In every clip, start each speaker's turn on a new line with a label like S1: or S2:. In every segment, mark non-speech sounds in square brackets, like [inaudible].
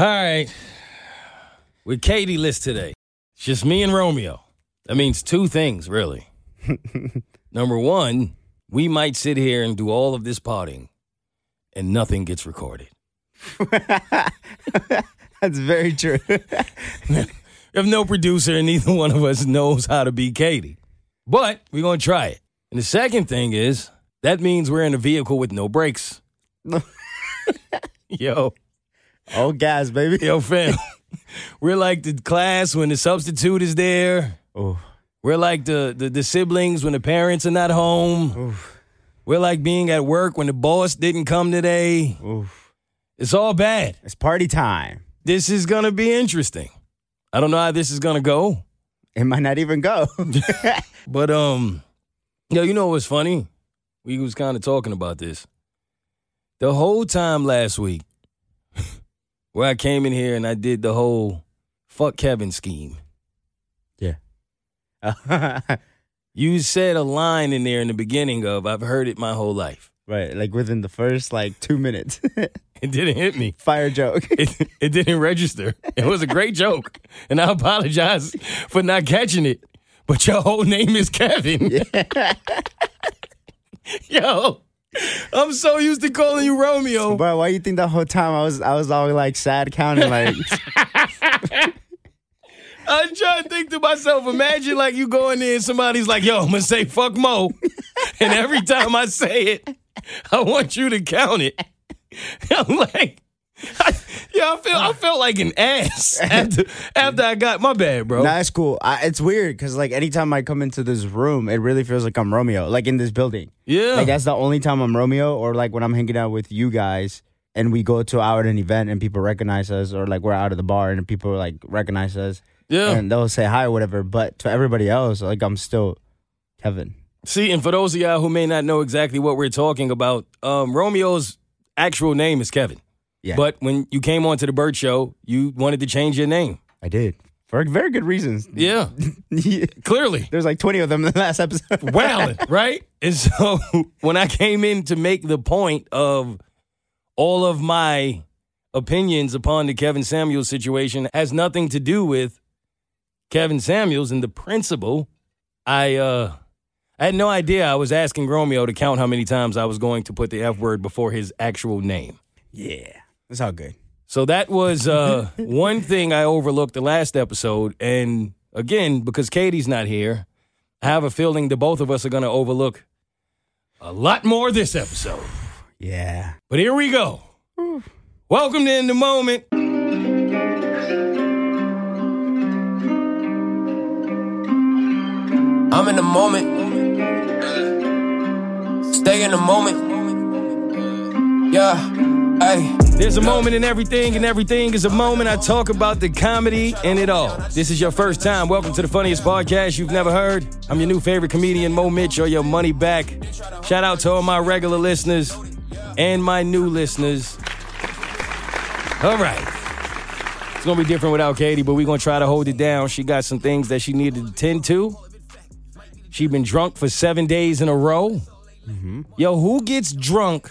S1: All right. With Keity list today. It's just me and Romeo. That means two things, really. [laughs] Number one, we might sit here and do all of this potting and nothing gets recorded. [laughs]
S2: That's very true. [laughs]
S1: We have no producer and neither one of us knows how to be Katie. But we're going to try it. And the second thing is that means we're in a vehicle with no brakes. Yo.
S2: Oh, gas, baby.
S1: Yo, fam. [laughs] We're like the class when the substitute is there.
S2: Oh,
S1: We're like the, the, the siblings when the parents are not home. We're like being at work when the boss didn't come today.
S2: oof.
S1: It's all bad.
S2: It's party time.
S1: This is going to be interesting. I don't know how this is going to go,
S2: It might not even go. [laughs] [laughs]
S1: but um yo, you know what's funny? We was kind of talking about this. The whole time last week where I came in here and I did the whole fuck Kevin scheme.
S2: yeah. [laughs]
S1: You said a line in there in the beginning of I've heard it my whole life.
S2: right. Like within the first like two minutes. [laughs]
S1: It didn't hit me.
S2: Fire joke. [laughs]
S1: It, it didn't register. It was a great joke. And I apologize for not catching it. But your whole name is Kevin. Yeah. Yo, I'm so used to calling you Romeo.
S2: Bro, why you think the whole time I was I was all like sad counting like [laughs]
S1: I'm trying to think to myself, imagine like you going in there and somebody's like, yo, I'm gonna say fuck Mo. And every time I say it, I want you to count it. [laughs] I'm like, I, [laughs] yeah, I feel I felt like an ass [laughs] after after I got my bad, bro.
S2: Nah, it's cool. I, it's weird because like anytime I come into this room, it really feels like I'm Romeo. Like in this building,
S1: yeah.
S2: like that's the only time I'm Romeo. Or like when I'm hanging out with you guys and we go to out an event and people recognize us, or like we're out of the bar and people like recognize us,
S1: yeah.
S2: and they'll say hi or whatever. But to everybody else, like I'm still Kevin.
S1: See, and for those of y'all who may not know exactly what we're talking about, um, Romeo's actual name is Kevin.
S2: Yeah.
S1: But when you came onto the Bird Show, you wanted to change your name.
S2: I did for very good reasons.
S1: Yeah, [laughs] clearly.
S2: There's like 20 of them in the last episode. [laughs]
S1: Wowing, right? And so [laughs] when I came in to make the point of all of my opinions upon the Kevin Samuels situation has nothing to do with Kevin Samuels and the principal, I uh I had no idea I was asking Romeo to count how many times I was going to put the F word before his actual name.
S2: yeah, it's all good.
S1: So that was uh, [laughs] one thing I overlooked the last episode. And again, because Keity's not here, I have a feeling the both of us are going to overlook a lot more this episode.
S2: Yeah.
S1: But here we go. Welcome to In the Moment.
S3: I'm in the moment. Stay in the moment. Yeah, hey.
S1: There's a moment in everything, and everything is a moment. I talk about the comedy in it all. This is your first time. Welcome to the funniest podcast you've never heard. I'm your new favorite comedian, Mo Mitch, or your money back. Shout out to all my regular listeners and my new listeners. All right. It's gonna be different without Keity, but we're gonna try to hold it down. She got some things that she needed to tend to. She been drunk for seven days in a row. Mm-hmm. Yo, who gets drunk?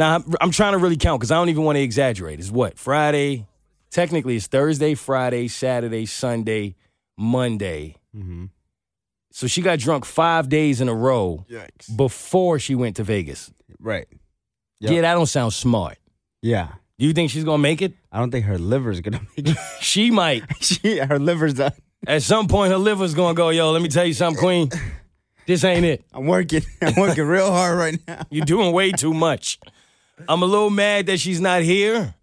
S1: Now I'm, trying to really count because I don't even want to exaggerate. It's what Friday. Technically, it's Thursday, Friday, Saturday, Sunday, Monday. Mm-hmm. So she got drunk five days in a row
S2: Yikes.
S1: before she went to Vegas.
S2: Right. Yep.
S1: Yeah, that don't sound smart.
S2: Yeah.
S1: Do you think she's gonna make it?
S2: I don't think her liver's gonna make it. [laughs]
S1: She might. [laughs]
S2: she, her liver's done.
S1: At some point, her liver's gonna go. Yo, let me tell you something, Queen. [laughs] This ain't it.
S2: I'm working. I'm working real hard right now.
S1: You're doing way too much. I'm a little mad that she's not here,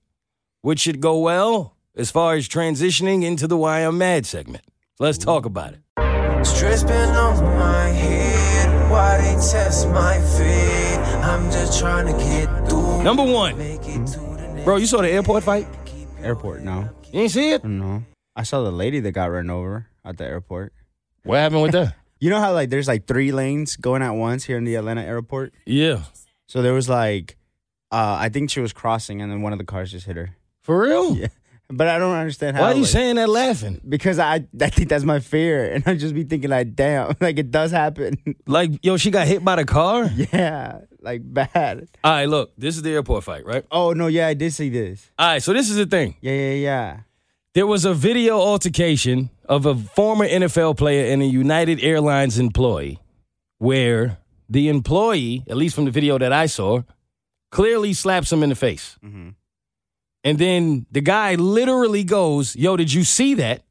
S1: which should go well as far as transitioning into the Why I'm Mad segment. Let's talk about it.
S3: Stress been on my head. Why they test my feet? I'm just trying to get through.
S1: Number one,
S3: Make it to the next.
S1: bro, you saw the airport fight?
S2: Airport, no.
S1: You ain't see it?
S2: No. I saw the lady that got run over at the airport.
S1: What happened with that? [laughs]
S2: You know how like there's like three lanes going at once here in the Atlanta airport?
S1: yeah.
S2: So there was like uh I think she was crossing and then one of the cars just hit her.
S1: For real? [laughs]
S2: Yeah. But I don't understand how.
S1: Why are you
S2: like-
S1: saying that laughing?
S2: Because I I think that's my fear, and I just be thinking like, damn, [laughs] like it does happen. [laughs]
S1: Like, yo, she got hit by the car?
S2: yeah, like bad.
S1: All right, look, this is the airport fight, right?
S2: Oh no, yeah, I did see this.
S1: All right, so this is the thing.
S2: Yeah, yeah, yeah.
S1: There was a video altercation of a former NFL player and a United Airlines employee where the employee, at least from the video that I saw, clearly slaps him in the face. Mm-hmm. And then the guy literally goes, Yo, did you see that?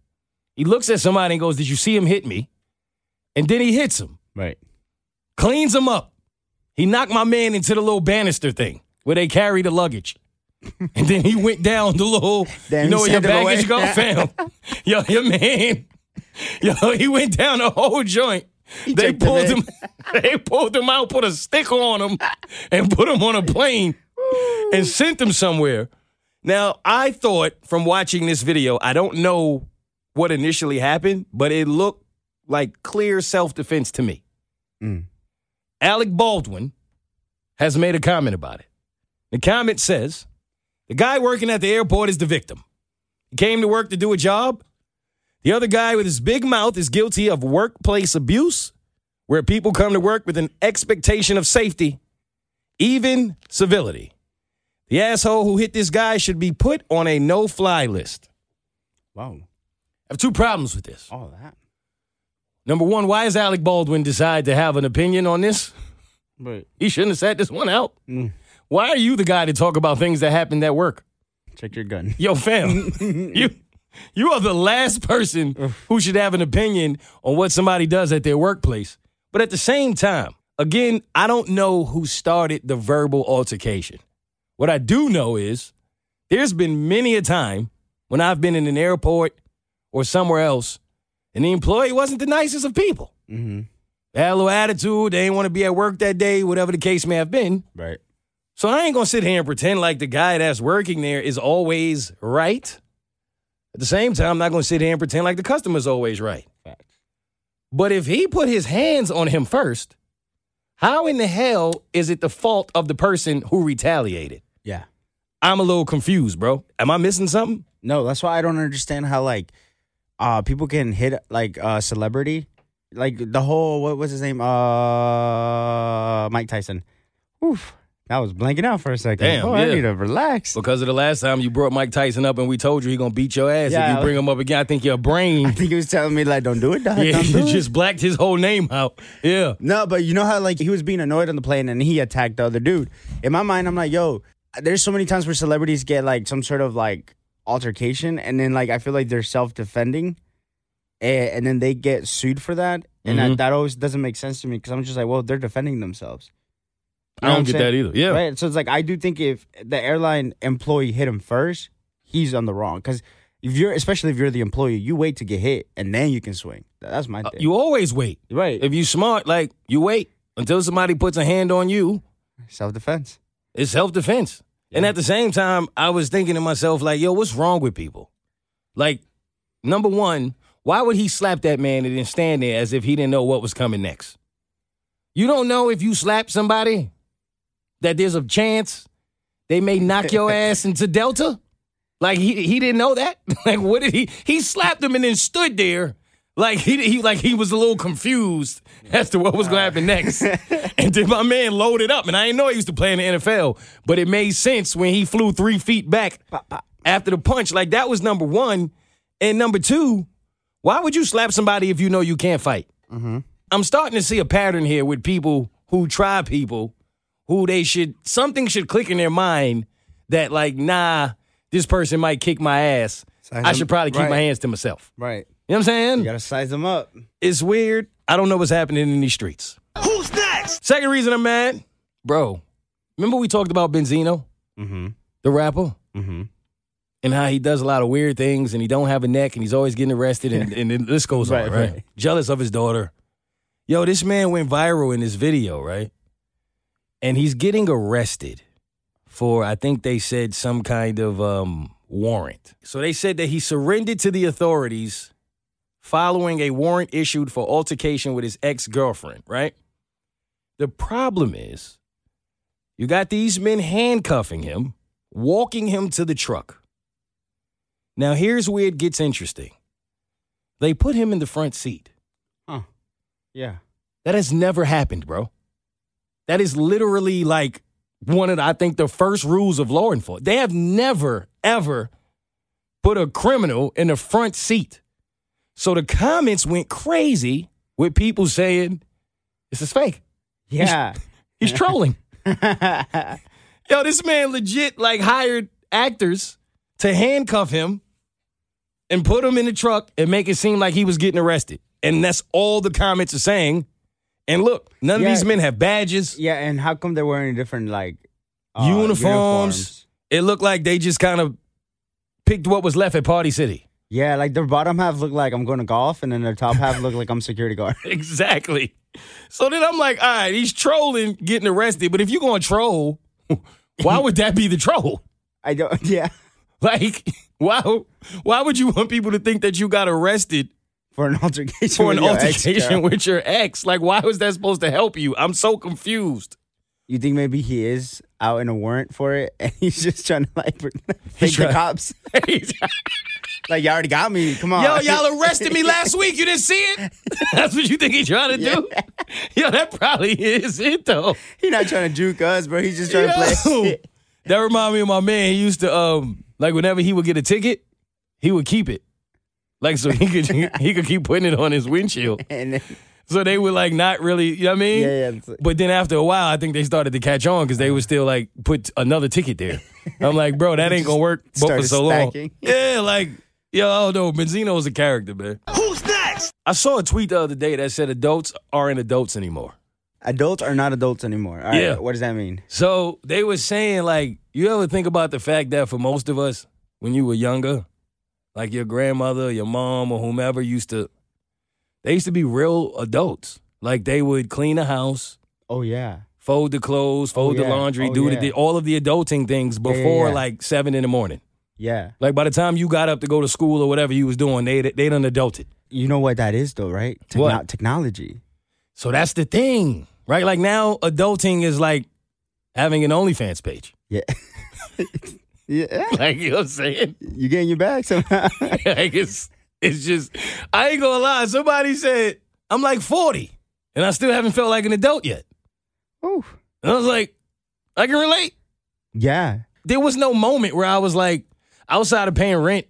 S1: He looks at somebody and goes, Did you see him hit me? And then he hits him,
S2: Right.
S1: cleans him up. He knocked my man into the little banister thing where they carry the luggage. [laughs] And then he went down the little,
S2: Then
S1: you know
S2: he
S1: where your
S2: sent him away.
S1: baggage go, [laughs] fam. Yo, your man, yo, he went down the whole joint. They
S2: checked him
S1: pulled
S2: in.
S1: him, they pulled him out, put a sticker on him, and put him on a plane and sent him somewhere. Now, I thought from watching this video, I don't know what initially happened, but it looked like clear self defense to me.
S2: Mm.
S1: Alec Baldwin has made a comment about it. The comment says the guy working at the airport is the victim. He came to work to do a job. The other guy with his big mouth is guilty of workplace abuse, where people come to work with an expectation of safety, even civility. The asshole who hit this guy should be put on a no fly list.
S2: Wow.
S1: I have two problems with this.
S2: All that.
S1: Number one, why does Alec Baldwin decide to have an opinion on this?
S2: But
S1: He shouldn't have sat this one out.
S2: Mm.
S1: Why are you the guy to talk about things that happened at work?
S2: check your gun.
S1: Yo, fam, [laughs] you [laughs] you are the last person who should have an opinion on what somebody does at their workplace. But at the same time, again, I don't know who started the verbal altercation. What I do know is there's been many a time when I've been in an airport or somewhere else, and the employee wasn't the nicest of people.
S2: Mm-hmm.
S1: They had a little attitude, they didn't want to be at work that day, whatever the case may have been.
S2: Right.
S1: So I ain't gonna sit here and pretend like the guy that's working there is always right. At the same time, I'm not gonna sit here and pretend like the customer's always right.
S2: Facts.
S1: But if he put his hands on him first, how in the hell is it the fault of the person who retaliated?
S2: Yeah.
S1: I'm a little confused, bro. Am I missing something?
S2: No, that's why I don't understand how like uh people can hit like a celebrity. Like the whole what was his name? Uh Mike Tyson. Oof. That was blanking out for a second.
S1: Damn,
S2: oh, I need to relax.
S1: Because of the last time you brought Mike Tyson up and we told you he gonna beat your ass if
S2: Yeah.
S1: you bring him up again. I think your brain. [laughs]
S2: I think he was telling me like, don't do it, dog.
S1: yeah,
S2: do
S1: just blacked his whole name out. Yeah.
S2: No, but you know how like he was being annoyed on the plane and he attacked the other dude. In my mind, I'm like, yo, there's so many times where celebrities get like some sort of like altercation, and then like I feel like they're self defending, and, and then they get sued for that, and
S1: Mhm.
S2: that, that always doesn't make sense to me because I'm just like, well, they're defending themselves.
S1: I
S2: You know
S1: don't get
S2: I'm
S1: that either. Yeah.
S2: Right. So it's like I do think if the airline employee hit him first, he's on the wrong. Because if you're, especially if you're the employee, you wait to get hit and then you can swing. That's my
S1: Uh,
S2: thing.
S1: you always wait.
S2: right.
S1: If you smart, like you wait until somebody puts a hand on you.
S2: Self defense.
S1: It's self defense. And at the same time, I was thinking to myself, like, yo, what's wrong with people? Like, number one, why would he slap that man and then stand there as if he didn't know what was coming next? You don't know if you slap somebody that there's a chance they may knock your [laughs] ass into Delta? Like he he didn't know that? [laughs] like what did he he slapped him and then stood there like he, he like he was a little confused as to what was going to happen next. [laughs] and then my man loaded up, and I didn't know he used to play in the NFL, but it made sense when he flew three feet back after the punch. Like that was number one, and number two, why would you slap somebody if you know you can't fight? Mm-hmm. I'm starting to see a pattern here with people who try people who they should something should click in their mind that like nah, this person might kick my ass.
S2: Size
S1: I
S2: them-
S1: should probably keep
S2: right.
S1: my hands to myself.
S2: Right.
S1: You know what I'm saying?
S2: You gotta size them up.
S1: It's weird. I don't know what's happening in these streets.
S3: Who's next?
S1: Second reason I'm mad, bro. Remember we talked about Benzino,
S2: Mm-hmm.
S1: the rapper,
S2: Mm-hmm.
S1: and how he does a lot of weird things, and he don't have a neck, and he's always getting arrested, and, and the list goes [laughs] on,
S2: Right,
S1: right?
S2: right.
S1: Jealous of his daughter. Yo, this man went viral in this video, right? And he's getting arrested for, I think they said some kind of um, warrant. So they said that he surrendered to the authorities following a warrant issued for altercation with his ex girlfriend, right? The problem is, you got these men handcuffing him, walking him to the truck. Now, here's where it gets interesting. They put him in the front seat. Huh.
S2: Yeah.
S1: That has never happened, bro. That is literally like one of the, I think the first rules of law enforcement. They have never, ever put a criminal in the front seat. So the comments went crazy with people saying, this is fake.
S2: Yeah. [laughs]
S1: He's trolling. [laughs] Yo, this man legit like hired actors to handcuff him and put him in the truck and make it seem like he was getting arrested. And that's all the comments are saying. And look, none
S2: Yeah.
S1: of these men have badges,
S2: yeah, and how come they're wearing different like uh,
S1: uniforms. It looked like they just kind of picked what was left at Party City.
S2: Yeah, like their bottom half looked like I'm going to golf, and then their top half looked like I'm security guard. [laughs]
S1: exactly. So then I'm like, all right, he's trolling, getting arrested. But if you're going to troll, [laughs] why would that be the troll?
S2: I don't. [laughs] Yeah,
S1: Like, why, why would you want people to think that you got arrested
S2: for an [laughs] altercation.
S1: for an
S2: with your ex,
S1: altercation
S2: girl.
S1: with your ex? Like, why was that supposed to help you? I'm so confused.
S2: You think maybe he is out in a warrant for it, [laughs] and he's just trying to like [laughs] fake the cops? Like you already got me. Come on.
S1: Yo, y'all arrested me last week. You didn't see it? That's what you think he's trying to do? Yo, that probably is it, though.
S2: He's not trying to juke us, bro. He's just trying to play.
S1: That remind me of my man. He used to um like whenever he would get a ticket, he would keep it. Like so he could [laughs] he could keep putting it on his windshield. [laughs]
S2: and then,
S1: So they were like not really, you know what I mean?
S2: yeah, yeah.
S1: But then after a while, I think they started to catch on because they would still like put another ticket there. I'm like, bro, that ain't gonna work but for so
S2: stacking.
S1: long. [laughs] Yeah, like, yo, I don't know. Benzino's a character, man. Who's next? I saw a tweet the other day that said adults aren't adults anymore.
S2: Adults are not adults anymore. All right,
S1: Yeah.
S2: What does that mean?
S1: So they were saying, like, you ever think about the fact that for most of us, when you were younger, like your grandmother, your mom, or whomever used to, they used to be real adults. Like they would clean the house,
S2: Oh yeah.
S1: fold the clothes, fold oh, the
S2: yeah.
S1: laundry,
S2: Oh,
S1: do
S2: yeah.
S1: the all of the adulting things before
S2: yeah.
S1: like seven in the morning.
S2: Yeah.
S1: Like by the time you got up to go to school or whatever you was doing, they they done adulted.
S2: You know what that is though, right? Techno-
S1: What?
S2: Technology.
S1: So that's the thing, right? Like now, adulting is like having an OnlyFans page.
S2: Yeah. [laughs] [laughs] yeah. [laughs]
S1: Like you know what I'm saying?
S2: You're getting your bag somehow. [laughs]
S1: like it's it's just I ain't gonna lie. Somebody said I'm like 40 and I still haven't felt like an adult yet.
S2: Ooh.
S1: And I was like, I can relate.
S2: Yeah.
S1: There was no moment where I was like outside of paying rent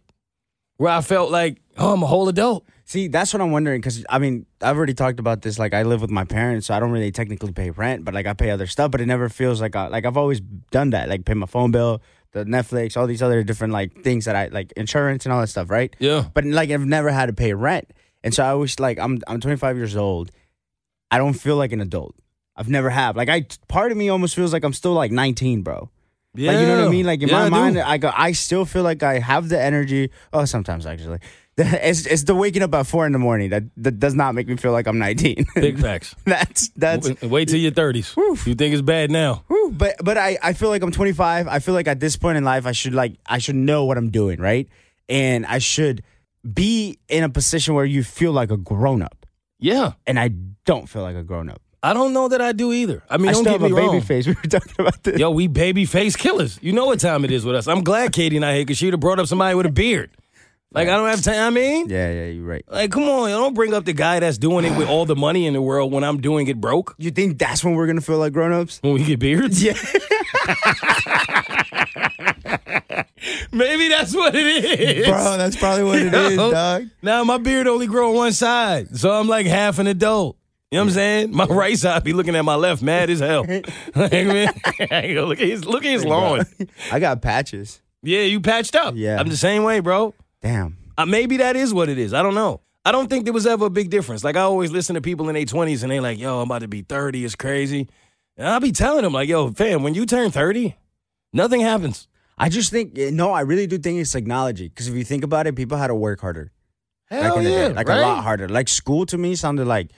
S1: where I felt like, oh, I'm a whole adult.
S2: See, that's what I'm wondering because I mean, I've already talked about this. Like, I live with my parents, so I don't really technically pay rent, but like I pay other stuff. But it never feels like I, like I've always done that, like pay my phone bill, the Netflix, all these other different like things that I like insurance and all that stuff, right?
S1: Yeah.
S2: But like I've never had to pay rent, and so I always like I'm I'm 25 years old. I don't feel like an adult. I've never have. Like I, part of me almost feels like I'm still like 19, bro.
S1: Yeah.
S2: Like you know what I mean? Like in
S1: Yeah,
S2: my
S1: I
S2: mind, I go. I still feel like I have the energy. Oh, sometimes actually, [laughs] it's it's the waking up at four in the morning that that does not make me feel like I'm 19. [laughs]
S1: Big facts. [laughs]
S2: that's that's.
S1: Wait- Wait till your 30s. You think it's bad now.
S2: but but I I feel like I'm 25. I feel like at this point in life, I should like I should know what I'm doing, right? And I should be in a position where you feel like a grown up,
S1: Yeah.
S2: and I don't feel like a grown up.
S1: I don't know that I do either. I mean,
S2: I
S1: don't
S2: still
S1: get
S2: have
S1: me
S2: a baby
S1: wrong.
S2: face. We were talking about this.
S1: Yo, we baby face killers. You know what time it is with us. I'm glad Keity and I here because she'd have brought up somebody with a beard. Like, I don't have time. I mean,
S2: Yeah, yeah, you're right.
S1: like, come on. Don't bring up the guy that's doing it with all the money in the world when I'm doing it broke.
S2: You think that's when we're gonna feel like grown ups?
S1: When we get beards?
S2: Yeah. [laughs]
S1: Maybe that's what it is.
S2: Bro, that's probably what it is, [laughs] dog.
S1: Now, my beard only grow on one side. So I'm like half an adult. You know what I'm saying? My right side be looking at my left, mad as hell. [laughs] like, man, look at his look at his lawn.
S2: I got patches.
S1: Yeah, you patched up.
S2: Yeah.
S1: I'm the same way, bro.
S2: Damn.
S1: Uh, maybe that is what it is. I don't know. I don't think there was ever a big difference. Like I always listen to people in their 20s and they're like, yo, I'm about to be 30. It's crazy. And I'll be telling them, like, yo, fam, when you turn 30, nothing happens.
S2: I just think no, I really do think it's technology. Because if you think about it, people had to work harder.
S1: Hell
S2: back
S1: yeah,
S2: day. Like
S1: right?
S2: a lot harder. Like school to me sounded like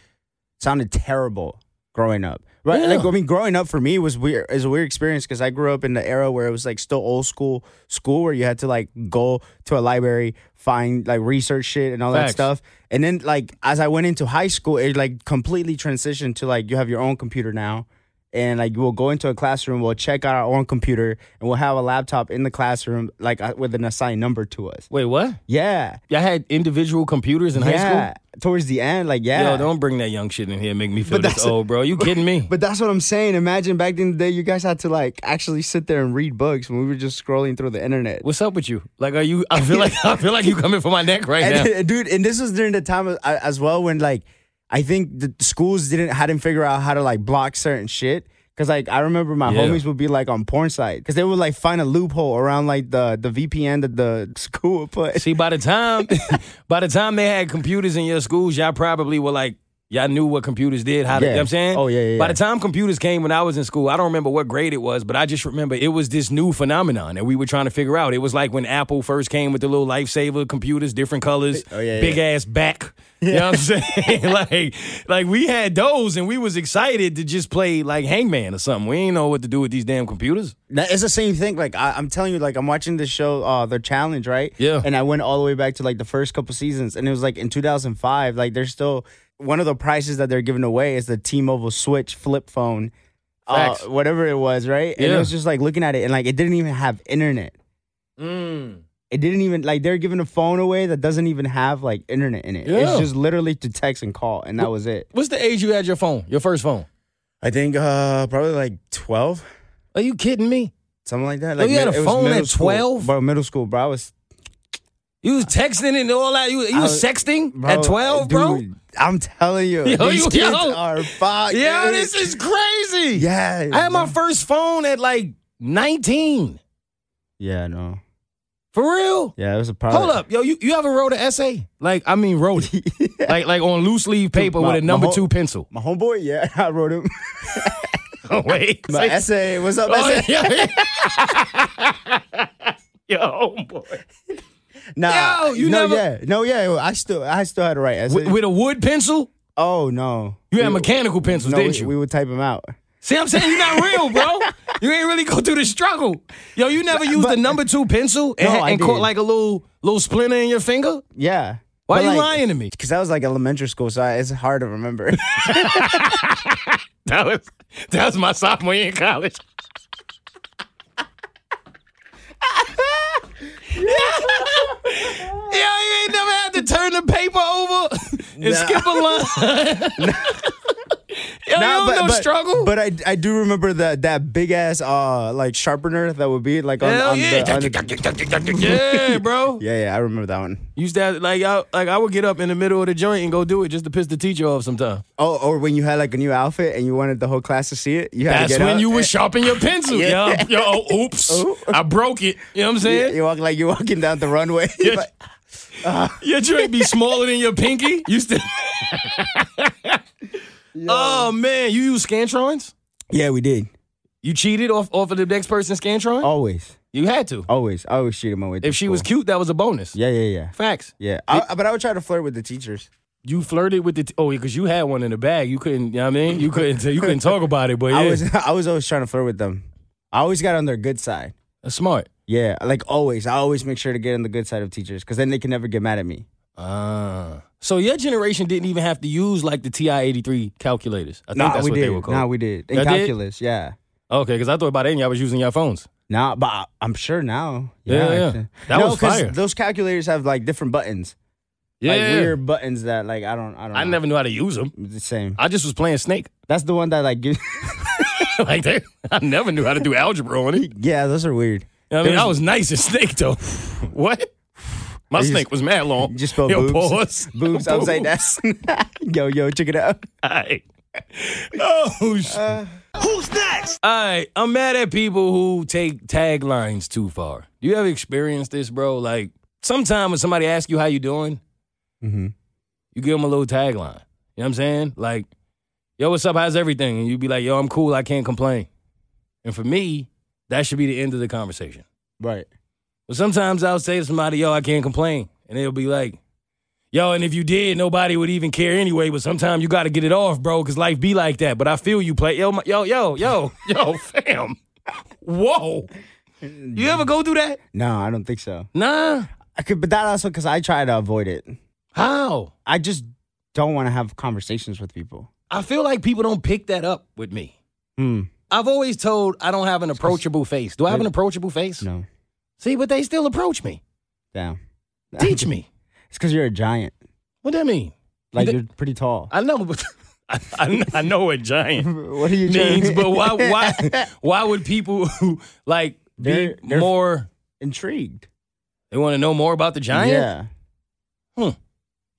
S2: sounded terrible growing up. Right?
S1: Yeah.
S2: Like I mean, growing up for me was weird. Is a weird experience because I grew up in the era where it was like still old school school where you had to like go to a library, find like research shit and all
S1: Facts.
S2: that stuff. And then like as I went into high school, it like completely transitioned to like you have your own computer now. And like we'll go into a classroom, we'll check out our own computer, and we'll have a laptop in the classroom, like uh, with an assigned number to us.
S1: Wait, what?
S2: Yeah,
S1: Y'all had individual computers in high school.
S2: yeah. Towards the end, like yeah.
S1: school? Yo, don't bring that young shit in here and make me feel
S2: But
S1: this
S2: that's-
S1: old, bro. You [laughs] kidding me?
S2: But that's what I'm saying. Imagine back in the day, you guys had to like actually sit there and read books when we were just scrolling through the internet.
S1: What's up with you? Like, are you? I feel like [laughs] I feel like you coming for my neck right now.
S2: And, [laughs] dude, and this was during the time of- uh, as well when like I think the schools didn't hadn't figure out how to like block certain shit. Cause like I remember my
S1: Yeah.
S2: homies would be like on porn site because they would like find a loophole around like the the VPN that the [laughs] school would put.
S1: See, by the time [laughs] by the time they had computers in your schools, y'all probably were like y'all knew what computers did, how to you know what I'm saying?
S2: Oh, yeah, yeah,
S1: By the time computers came when I was in school, I don't remember what grade it was, but I just remember it was this new phenomenon that we were trying to figure out. It was like when Apple first came with the little lifesaver computers, different colors,
S2: Oh, yeah,
S1: big
S2: yeah.
S1: ass back. You know what I'm saying? [laughs] like, like we had those and we was excited to just play like Hangman or something. We ain't know what to do with these damn computers.
S2: That- It's the same thing. Like I, I'm telling you, like I'm watching this show, uh, the challenge, right?
S1: Yeah.
S2: And I went all the way back to like the first couple seasons, and it was like in 2005. Like there's still one of the prizes that they're giving away is the T-Mobile Switch flip phone, uh, whatever it was, right? And it was just like looking at it, and like it didn't even have internet.
S1: Mm.
S2: It didn't even like they're giving a phone away that doesn't even have like internet in it.
S1: Yeah.
S2: It's just literally to text and call, and that was it.
S1: What's the age you had your phone, your first phone?
S2: I think uh probably like 12,
S1: Are you kidding me?
S2: something like that.
S1: Oh, you had a phone
S2: middle
S1: at 12?
S2: bro. Middle school, bro. I was
S1: You was texting and all that. You, you was sexting
S2: Bro,
S1: at 12, bro?
S2: dude, I'm telling you, [laughs]
S1: Yo,
S2: these
S1: you-
S2: kids
S1: yo.
S2: are fucked.
S1: Yo,
S2: dude.
S1: this is crazy.
S2: yeah.
S1: I had my first phone at like 19.
S2: yeah, no,
S1: For real?
S2: yeah, it was a problem.
S1: Hold up. Yo, you, you ever wrote an essay? Like, I mean, wrote it. [laughs] Like, like on loose leaf paper
S2: my-
S1: with a number
S2: whole-
S1: two pencil.
S2: My homeboy, yeah, [laughs] I wrote him.
S1: Oh, wait.
S2: My essay, what's up,
S1: Oh,
S2: essay?
S1: yeah. Yo, boy.
S2: Nah,
S1: Yo, you
S2: no,
S1: never-
S2: yeah, no, yeah. I still, I still had to write essay.
S1: With, with a wood pencil?
S2: oh no,
S1: You had
S2: We-
S1: mechanical pencils,
S2: No,
S1: didn't
S2: we,
S1: you?
S2: we would type them out.
S1: See, I'm saying you're not [laughs] real, bro. You ain't really go through the struggle. Yo, you never used
S2: but-
S1: the number two pencil and,
S2: No, I
S1: and caught
S2: did.
S1: like a little little splinter in your finger?
S2: Yeah.
S1: Why
S2: But,
S1: you
S2: like,
S1: lying to me?
S2: Because that was like elementary school, so I, it's hard to remember. [laughs]
S1: That was that was my sophomore year in college. Yo, you ain't never had to turn the paper over and
S2: Nah.
S1: skip a line. [laughs] [laughs] Yo, you don't know struggle.
S2: But I, I do remember that that big ass uh like sharpener that would be like on,
S1: Hell
S2: on
S1: yeah.
S2: the, on the
S1: yeah, bro. [laughs]
S2: yeah yeah I remember that one.
S1: Used to have, like I like I would get up in the middle of the joint and go do it just to piss the teacher off sometime.
S2: Oh, or when you had like a new outfit and you wanted the whole class to see it, you had
S1: That's
S2: to get
S1: when
S2: up
S1: you
S2: were
S1: would sharpen your pencil.
S2: Yeah.
S1: Yo, yo, oh, oops. [laughs] I broke it. You know what I'm saying?
S2: you walk like you're walking down the runway.
S1: Yeah. [laughs]
S2: Like,
S1: Your joint be smaller than your pinky. You still. Oh man, you use Scantrons?
S2: yeah, we did
S1: You cheated off off of the next person's Scantron?
S2: always,
S1: You had to.
S2: always. I always cheated my way. through
S1: If she was cute, that was a bonus.
S2: yeah, yeah, yeah,
S1: Facts.
S2: yeah. I, but I would try to flirt with the teachers.
S1: You flirted with the t- oh because you had one in the bag. You couldn't. You know what I mean? You couldn't. You couldn't talk about it. But [laughs] yeah,
S2: I was I was always trying to flirt with them. I always got on their good side.
S1: that's smart.
S2: Yeah, like always. I always make sure to get on the good side of teachers because then they can never get mad at me.
S1: Ah. So your generation didn't even have to use like the TI eighty three calculators. I think
S2: Nah,
S1: that's
S2: we
S1: what
S2: did.
S1: they were called.
S2: Nah, we did. In
S1: Y'all did?
S2: calculus, yeah.
S1: Okay, because I thought by then y'all was using your phones.
S2: Nah, but I- I'm sure now.
S1: Yeah, yeah.
S2: actually.
S1: That
S2: no,
S1: was
S2: 'cause
S1: fire.
S2: Those calculators have like different buttons,
S1: Yeah,
S2: like weird buttons that like I don't. I don't.
S1: I
S2: know.
S1: never knew how to use them.
S2: The same.
S1: I just was playing Snake.
S2: That's the one that like gives. [laughs]
S1: like that. I never knew how to do algebra on it.
S2: Yeah, those are weird.
S1: I mean, I was nice at Snake though. [laughs] what? My
S2: You just-
S1: snake was mad long.
S2: You [laughs] just spelled
S1: Yo,
S2: boobs.
S1: pause. [laughs]
S2: Boobs upside down. [laughs] yo, yo, check it out.
S1: Aight. Oh shit.
S3: Who's next?
S1: All right, I'm mad at people who take taglines too far. Do you ever experience this, bro? Like, sometime when somebody asks you how you doing,
S2: Mm-hmm.
S1: you give them a little tagline. You know what I'm saying? Like, yo, what's up? How's everything? And you'd be like, yo, I'm cool. I can't complain. And for me, that should be the end of the conversation.
S2: Right.
S1: But sometimes I'll say to somebody, yo, I can't complain. And they'll be like, yo, and if you did, nobody would even care anyway. But sometimes you got to get it off, bro, because life be like that. But I feel you play. Yo, my, yo, yo, yo, [laughs] yo, fam. Whoa. You ever go through that?
S2: No, I don't think so.
S1: Nah.
S2: I could, but that also because I try to avoid it.
S1: How?
S2: I just don't want to have conversations with people.
S1: I feel like people don't pick that up with me.
S2: Hmm.
S1: I've always told I don't have an approachable face. Do I have an approachable face?
S2: No.
S1: See, but they still approach me.
S2: Damn.
S1: Teach [laughs] me.
S2: It's because you're a giant.
S1: What does that mean?
S2: Like
S1: You
S2: you're pretty tall.
S1: I know, but [laughs] I, I, I know what giant [laughs]
S2: what are you
S1: means, but why why why would people who like be
S2: They're- they're-
S1: more?
S2: intrigued?
S1: They want to know more about the giant.
S2: Yeah. Hmm.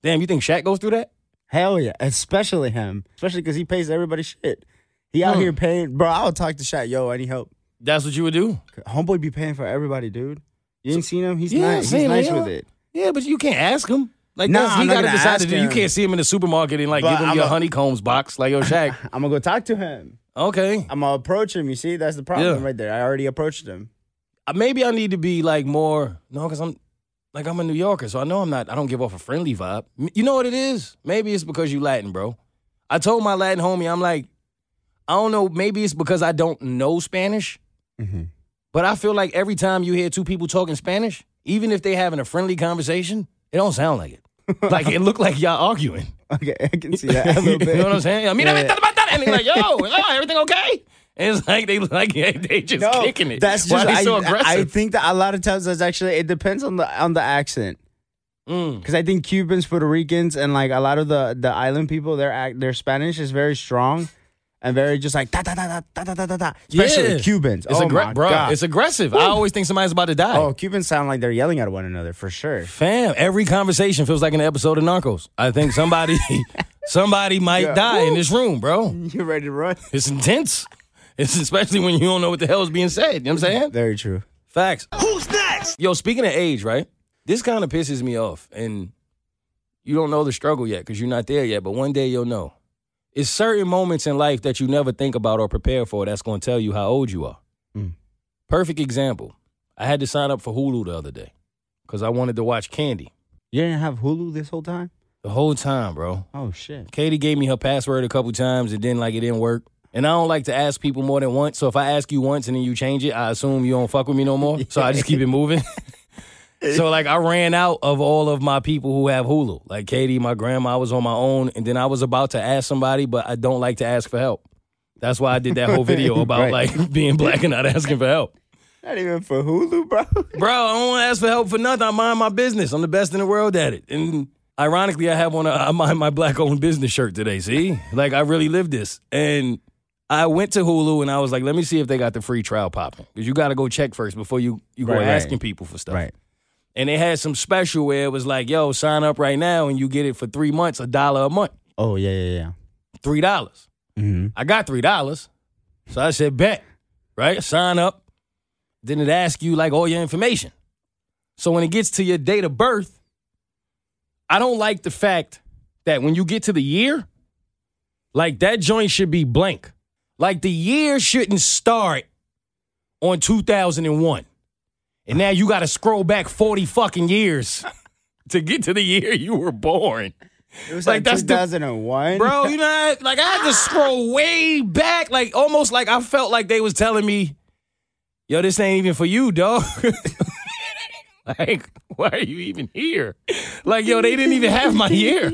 S1: Damn, you think Shaq goes through that?
S2: Hell yeah. Especially him. Especially because he pays everybody shit. He out
S1: Hmm.
S2: here paying. Bro, I would talk to Shaq. Yo, I need help.
S1: That's what you would do.
S2: Homeboy be paying for everybody, dude. You ain't seen him? He's
S1: Yeah,
S2: nice. He's nice with it.
S1: Yeah, but you can't ask him. Like
S2: Nah,
S1: he got to decide to do. You can't see him in the supermarket and like
S2: But
S1: give him
S2: I'm
S1: your
S2: a-
S1: honeycombs box. Like yo, Shaq. [laughs]
S2: I'm gonna go talk to him.
S1: okay,
S2: I'm gonna approach him. You see, that's the problem
S1: Yeah.
S2: right there. I already approached him.
S1: Uh, maybe I need to be like more. No, because I'm like I'm a New Yorker, so I know I'm not. I don't give off a friendly vibe. You know what it is? Maybe it's because you Latin, bro. I told my Latin homie, I'm like, I don't know. Maybe it's because I don't know Spanish,
S2: Mhm.
S1: but I feel like every time you hear two people talking Spanish, even if they're having a friendly conversation, it don't sound like it. [laughs] like it look like y'all arguing.
S2: Okay, I can see that a little bit. [laughs]
S1: you know what I'm saying? I mean,
S2: Yeah,
S1: and they're like, yo, yo, [laughs] everything okay? And it's like they like they just
S2: No,
S1: kicking it.
S2: That's
S1: Why
S2: just
S1: they so
S2: I,
S1: aggressive?
S2: I think that a lot of times that's actually it depends on the on the accent.
S1: Mm.
S2: Because I think Cubans, Puerto Ricans, and like a lot of the the island people, their act, their Spanish is very strong and very just like da da da da da da da da da. Especially
S1: Yeah.
S2: Cubans.
S1: It's
S2: oh
S1: aggra-
S2: my
S1: bro,
S2: god.
S1: it's aggressive. I always think somebody's about to die.
S2: oh, Cubans sound like they're yelling at one another for sure.
S1: Fam, every conversation feels like an episode of Narcos. I think somebody [laughs] somebody might
S2: Yeah.
S1: die in this room, bro.
S2: You ready to run?
S1: It's intense. It's especially when you don't know what the hell is being said. You know what I'm saying?
S2: Very true.
S1: Facts. Who's next? Yo, speaking of age, right? This kind of pisses me off. And you don't know the struggle yet because you're not there yet, but one day you'll know. It's certain moments in life that you never think about or prepare for that's going to tell you how old you are.
S2: Mm.
S1: Perfect example. I had to sign up for Hulu the other day because I wanted to watch Candy
S2: You didn't have Hulu this whole time?
S1: the whole time, bro.
S2: Oh shit.
S1: Keity gave me her password a couple times and then like it didn't work. And I don't like to ask people more than once. So if I ask you once and then you change it, I assume you don't fuck with me no more. [laughs] So I just keep it moving. [laughs] so like I ran out of all of my people who have Hulu. Like Keity, my grandma was on my own, and then I was about to ask somebody, but I don't like to ask for help. That's why I did that whole video [laughs] about
S2: Right.
S1: like [laughs] being black and not asking for help.
S2: Not even for Hulu, bro.
S1: Bro, I don't want to ask for help for nothing. I mind my business. I'm the best in the world at it. And ironically, I have on a I mind my black owned business shirt today. See? Like I really live this. And I went to Hulu and I was like, let me see if they got the free trial popping. Because you gotta go check first before you, you go
S2: right.
S1: asking people for stuff.
S2: Right.
S1: And they had some special where it was like, yo, sign up right now and you get it for three months, a dollar a month.
S2: Oh yeah, yeah, yeah.
S1: Three dollars.
S2: Mm-hmm.
S1: I got three dollars. So I said, bet. Right? Sign up. Then it asks you like all your information. So when it gets to your date of birth, I don't like the fact that when you get to the year, like that joint should be blank. Like the year shouldn't start on 2001. And now you got to scroll back 40 fucking years to get to the year you were born.
S2: It was
S1: Like,
S2: like,
S1: that's the-
S2: 2001,
S1: Bro, you know, I- like I had to scroll way back, like almost like I felt like they was telling me, "Yo, this ain't even for you, dog." [laughs] like, why are you even here? Like, yo, they didn't even have my year.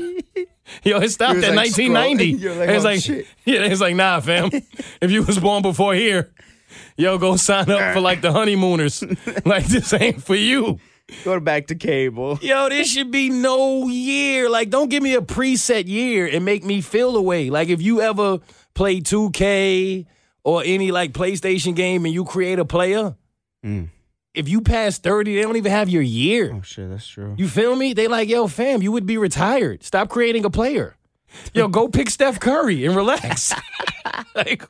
S1: Yo, it stopped
S2: was,
S1: at
S2: like,
S1: 1990.
S2: scrolling. [laughs] You're like,
S1: it's
S2: oh,
S1: like,
S2: shit. [laughs]
S1: yeah, it's like, nah, fam. if you was born before here, [laughs] yo, go sign up for like the honeymooners. [laughs] like, this ain't for you.
S2: Go back to cable.
S1: Yo, this should be no year. Like, don't give me a preset year and make me feel the way. Like, if you ever play 2K or any like PlayStation game and you create a player,
S2: Mm.
S1: if you pass 30, they don't even have your year.
S2: Oh shit, that's true.
S1: You feel me? They like, yo, fam, you would be retired. Stop creating a player. Yo, go pick Steph Curry and relax. [laughs] like,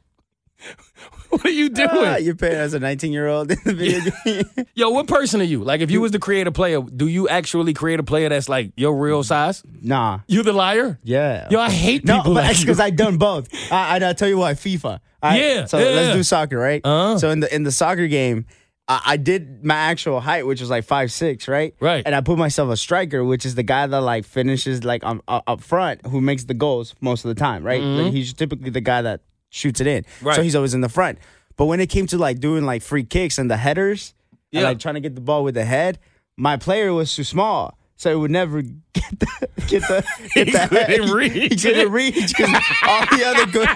S1: [laughs] what are you doing?
S2: Ah, you're paying as a 19 year old in the video game. [laughs]
S1: Yo, what person are you? Like, if you was to create a player, do you actually create a player that's like your real size?
S2: nah.
S1: You the liar?
S2: Yeah.
S1: Yo, I hate
S2: no,
S1: people
S2: but
S1: like
S2: because I done both. I, I, will tell you why. FIFA. I,
S1: Yeah,
S2: So
S1: yeah,
S2: let's do soccer, right?
S1: Uh-huh.
S2: So in the in the soccer game, I, I did my actual height, which was like five six, right?
S1: Right.
S2: And I put myself a striker, which is the guy that like finishes like um, uh, up front, who makes the goals most of the time, right? Like, he's typically the guy that shoots it in.
S1: Right.
S2: So he's always in the front. But when it came to like doing like free kicks and the headers, and
S1: Yeah.
S2: like trying to get the ball with the head, my player was too small. so he would never [laughs] get the get the get
S1: He
S2: the
S1: couldn't
S2: he,
S1: reach
S2: couldn't reach because all the other good,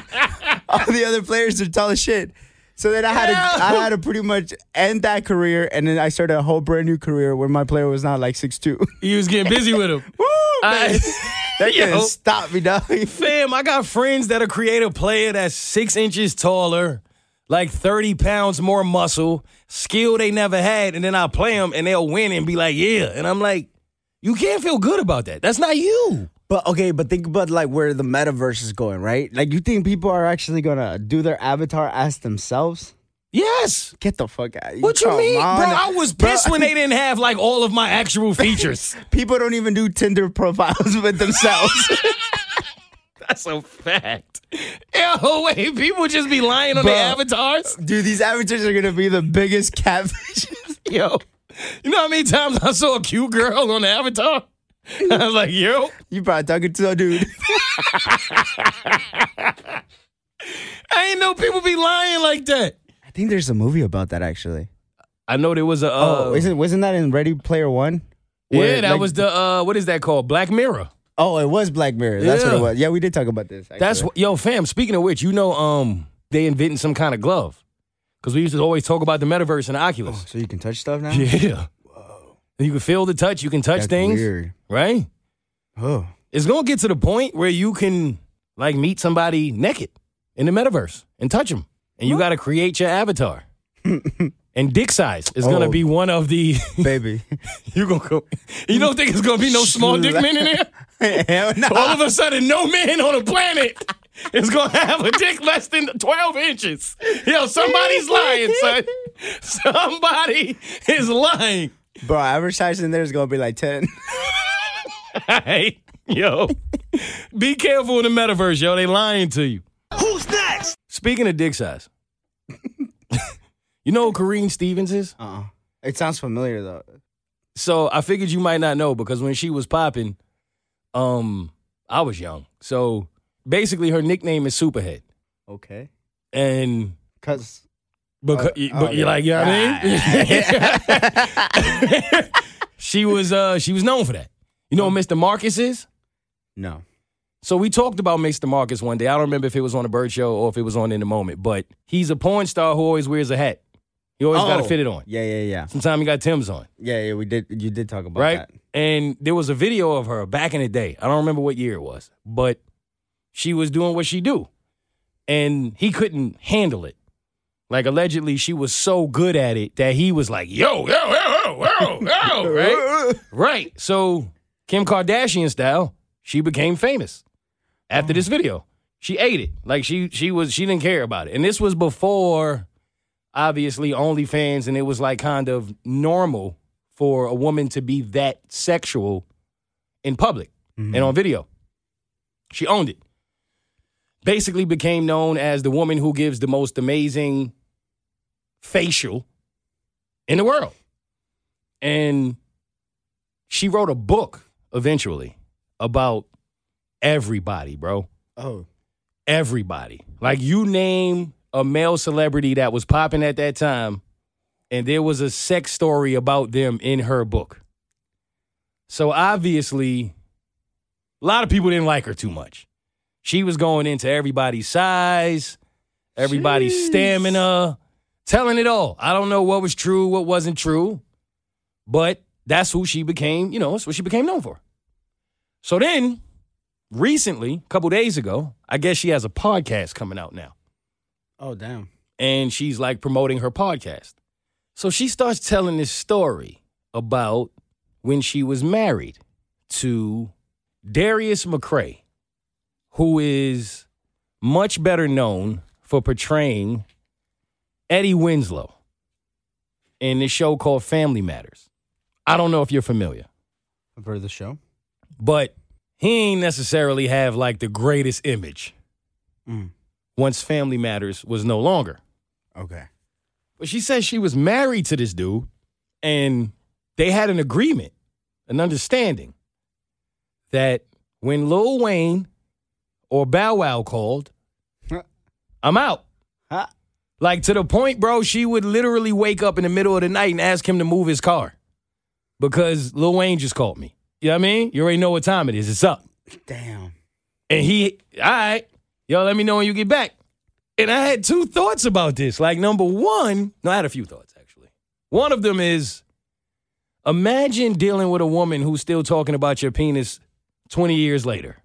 S2: all the other players are tall as shit. So then I had to I had to pretty much end that career, and then I started a whole brand new career where my player was not like six two. [laughs]
S1: He was getting busy with him. [laughs]
S2: Woo,
S1: I-
S2: man. [laughs] that
S1: Yo.
S2: couldn't stop me, dog.
S1: Fam, I got friends that'll create a player that's six inches taller, like 30 pounds more muscle, skill they never had, and then I'll play them and they'll win and be like, yeah. And I'm like, you can't feel good about that. That's not you.
S2: But okay, but think about like where the metaverse is going, right? Like you think people are actually gonna do their avatar as themselves?
S1: Yes.
S2: Get the fuck out!
S1: What you mean?
S2: on.
S1: Bro, I was
S2: Bro,
S1: pissed when they didn't have like all of my actual [laughs] features.
S2: people don't even do Tinder profiles with themselves. [laughs] [laughs]
S1: That's a fact. Yo, wait, people just be lying on their
S2: Bro.
S1: avatars?
S2: Dude, these avatars are gonna be the biggest catfish.
S1: Yo, you know how many times I saw a cute girl on the avatar? I was like, yo,
S2: you probably talking to a dude.
S1: I [laughs] ain't know people be lying like that.
S2: I think there's a movie about that actually.
S1: I know there was a. Uh,
S2: oh, isn't wasn't that in Ready Player One?
S1: yeah, that
S2: like-
S1: was the uh, what is that called? Black Mirror.
S2: Oh, it was Black Mirror. That's what it was. Yeah, we did talk about this. Actually.
S1: That's what, yo, fam. Speaking of which, you know, um, they inventing some kind of glove because we used to always talk about the metaverse and the Oculus.
S2: so you can touch stuff now. [laughs]
S1: Yeah. You can feel the touch. You can touch
S2: That's
S1: things,
S2: weird.
S1: right?
S2: Oh,
S1: It's gonna get to the point where you can like meet somebody naked in the metaverse and touch them, and you got to create your avatar. [laughs] and dick size is gonna
S2: Oh.
S1: be one of the. [laughs]
S2: baby.
S1: you gonna go. You don't think it's gonna be no small dick men in there? [laughs]
S2: Hell no.
S1: All of a sudden, no man on the planet is gonna have a dick less than 12 inches. Yo, somebody's lying, son. Somebody is lying.
S2: Bro, advertising there is gonna be like ten. [laughs]
S1: Hey, yo. Be careful in the metaverse, yo. They lying to you. Who's next? Speaking of dick size. [laughs] you know who Karrine Steffans is?
S2: Uh-uh. It sounds familiar though.
S1: So I figured you might not know because when she was popping, um, I was young. So basically her nickname is Superhead.
S2: Okay.
S1: And
S2: Cause
S1: Because,
S2: Oh,
S1: but
S2: oh,
S1: you like, you know what I mean? [laughs] she was uh she was known for that. You know what Mr. Marcus is?
S2: no.
S1: So we talked about Mr. Marcus one day. I don't remember if it was on a bird show or if it was on in the moment, but he's a porn star who always wears a hat. He always got to
S2: Oh.
S1: fit it on.
S2: Yeah, yeah, yeah.
S1: Sometimes you got Timbs on,
S2: Yeah, yeah, we did you did talk about
S1: right?
S2: that.
S1: And there was a video of her back in the day. I don't remember what year it was, but she was doing what she do. And he couldn't handle it. Like allegedly she was so good at it that he was like, yo, yo, yo, yo, yo, yo, [laughs] right? Right. So Kim Kardashian style, she became famous after this video. She ate it. Like she she was she didn't care about it. And this was before obviously OnlyFans and it was like kind of normal for a woman to be that sexual in public and mm-hmm. on video. She owned it. Basically became known as the woman who gives the most amazing facial in the world. And she wrote a book eventually about everybody, bro.
S2: Oh.
S1: Everybody. Like you name a male celebrity that was popping at that time, and there was a sex story about them in her book. So obviously, a lot of people didn't like her too much. She was going into everybody's size, everybody's
S2: Jeez.
S1: stamina, telling it all. I don't know what was true, what wasn't true, but that's who she became, you know, that's what she became known for. So then, recently, a couple days ago, I guess she has a podcast coming out now
S2: Oh damn.
S1: and she's like promoting her podcast. So she starts telling this story about when she was married to Darius McCrary, who is much better known for portraying Eddie Winslow in this show called Family Matters. I don't know if you're familiar,
S2: For the show?
S1: but he ain't necessarily have like the greatest image
S2: Mm.
S1: once Family Matters was no longer.
S2: Okay.
S1: But she says she was married to this dude and they had an agreement, an understanding that when Lil Wayne or Bow Wow called, I'm out. Like to the point, bro, she would literally wake up in the middle of the night and ask him to move his car because Lil Wayne just called me. You know what I mean? You already know what time it is. It's up.
S2: Damn.
S1: And he, all right, yo, let me know when you get back. And I had two thoughts about this. Like, number one, no, I had a few thoughts actually. One of them is imagine dealing with a woman who's still talking about your penis 20 years later.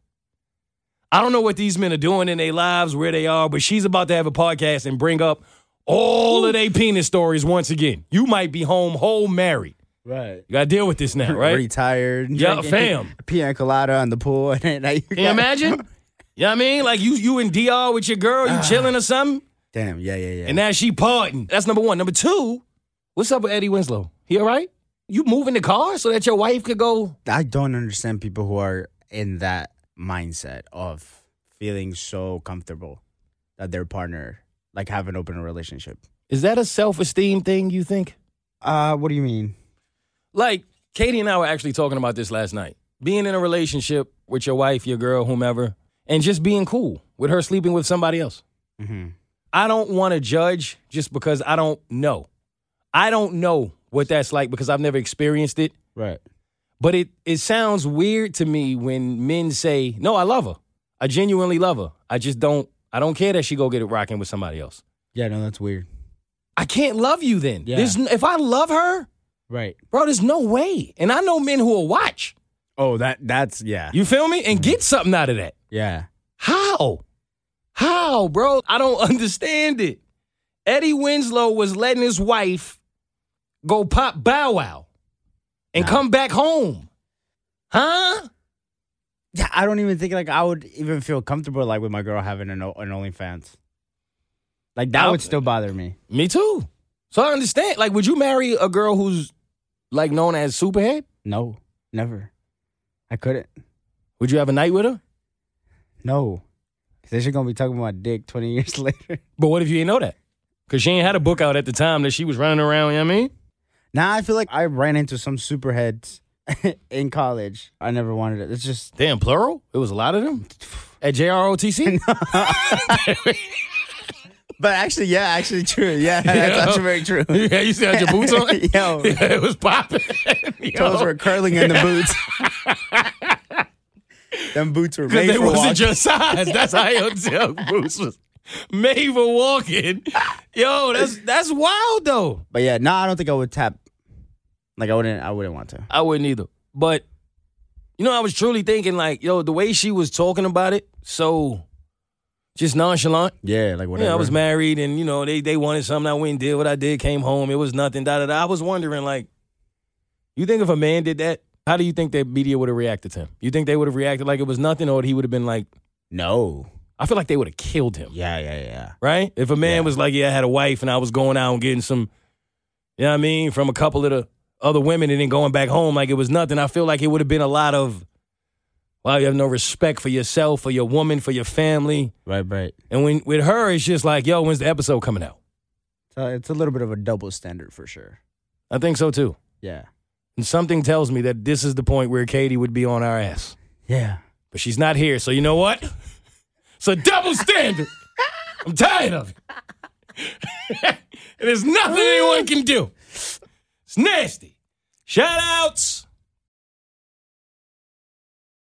S1: I don't know what these men are doing in their lives, where they are, but she's about to have a podcast and bring up all of their penis stories once again. You might be home whole married.
S2: Right.
S1: You got to deal with this now, right?
S2: Retired.
S1: Yeah, fam. [laughs]
S2: Pina colada on the pool. [laughs] And now you
S1: Can you imagine? [laughs] You know what I mean? Like you you in DR with your girl, you ah. chilling or something,
S2: Damn. Yeah, yeah, yeah.
S1: and now she parting. That's number one. Number two, what's up with Eddie Winslow? He all right? You moving the car so that your wife could go?
S2: I don't understand people who are in that mindset of feeling so comfortable that their partner like have an open relationship.
S1: Is that a self esteem thing? You think?
S2: Uh, what do you mean?
S1: Like Keity and I were actually talking about this last night. Being in a relationship with your wife, your girl, whomever, and just being cool with her sleeping with somebody else.
S2: Mm-hmm.
S1: I don't want to judge just because I don't know. I don't know what that's like because I've never experienced it.
S2: Right.
S1: But it it sounds weird to me when men say, "No, I love her. I genuinely love her. I just don't I don't care that she go get it rocking with somebody else.
S2: Yeah, no, that's weird.
S1: I can't love you then.
S2: Yeah.
S1: There's if I love her,
S2: Right.
S1: bro, there's no way. And I know men who will watch.
S2: Oh, that that's yeah.
S1: You feel me? And mm. get something out of that.
S2: yeah.
S1: How? How, bro? I don't [laughs] understand it. Eddie Winslow was letting his wife go pop Bow Wow and
S2: Nah.
S1: come back home. Huh?
S2: Yeah, I don't even think like I would even feel comfortable like with my girl having an, an OnlyFans. Like that
S1: I-
S2: would still bother me.
S1: Me too. So I understand. Like, would you marry a girl who's like known as Superhead?
S2: No, never. I couldn't.
S1: Would you have a night with her?
S2: No, because they're gonna be talking about dick twenty years [laughs] later.
S1: But what if you didn't know that? Because she ain't had a book out at the time that she was running around, you know what I mean?
S2: Now I feel like I ran into some superheads [laughs] in college. I never wanted it. It's just
S1: Damn, plural? It was a lot of them? At JROTC? [laughs]
S2: But actually, yeah, actually true. Yeah, [laughs] that's actually very true.
S1: yeah, you still had your boots on?
S2: Yo.
S1: Yeah, it was popping.
S2: Toes were curling in the boots. Them boots were
S1: Because
S2: made
S1: they
S2: for
S1: wasn't
S2: walking.
S1: your size. That's how your tell boots was made for walking. Yo, that's that's wild though.
S2: But yeah, no, I don't think I would tap. Like I wouldn't. I wouldn't want to.
S1: I wouldn't either. But you know, I was truly thinking like, yo, the way she was talking about it, so just nonchalant.
S2: Yeah, like whatever.
S1: Yeah, I was married, and you know, they they wanted something. I went and did what I did. Came home, it was nothing. Da da da. I was wondering, like, you think if a man did that, how do you think that media would have reacted to him? You think they would have reacted like it was nothing, or he would have been like,
S2: No.
S1: I feel like they would have killed him.
S2: Yeah, yeah, yeah.
S1: right? If a man
S2: Yeah.
S1: was like, yeah, I had a wife and I was going out and getting some, you know what I mean, from a couple of the other women and then going back home like it was nothing, I feel like it would have been a lot of, wow, you have no respect for yourself, for your woman, for your family.
S2: Right, right.
S1: And when with her, it's just like, yo, when's the episode coming out?
S2: So it's a little bit of a double standard for sure.
S1: I think so too.
S2: Yeah.
S1: And something tells me that this is the point where Keity would be on our ass.
S2: Yeah.
S1: But she's not here, so you know what? It's a double standard. [laughs] I'm tired of it. [laughs] and there's nothing anyone can do. Nasty. Shout outs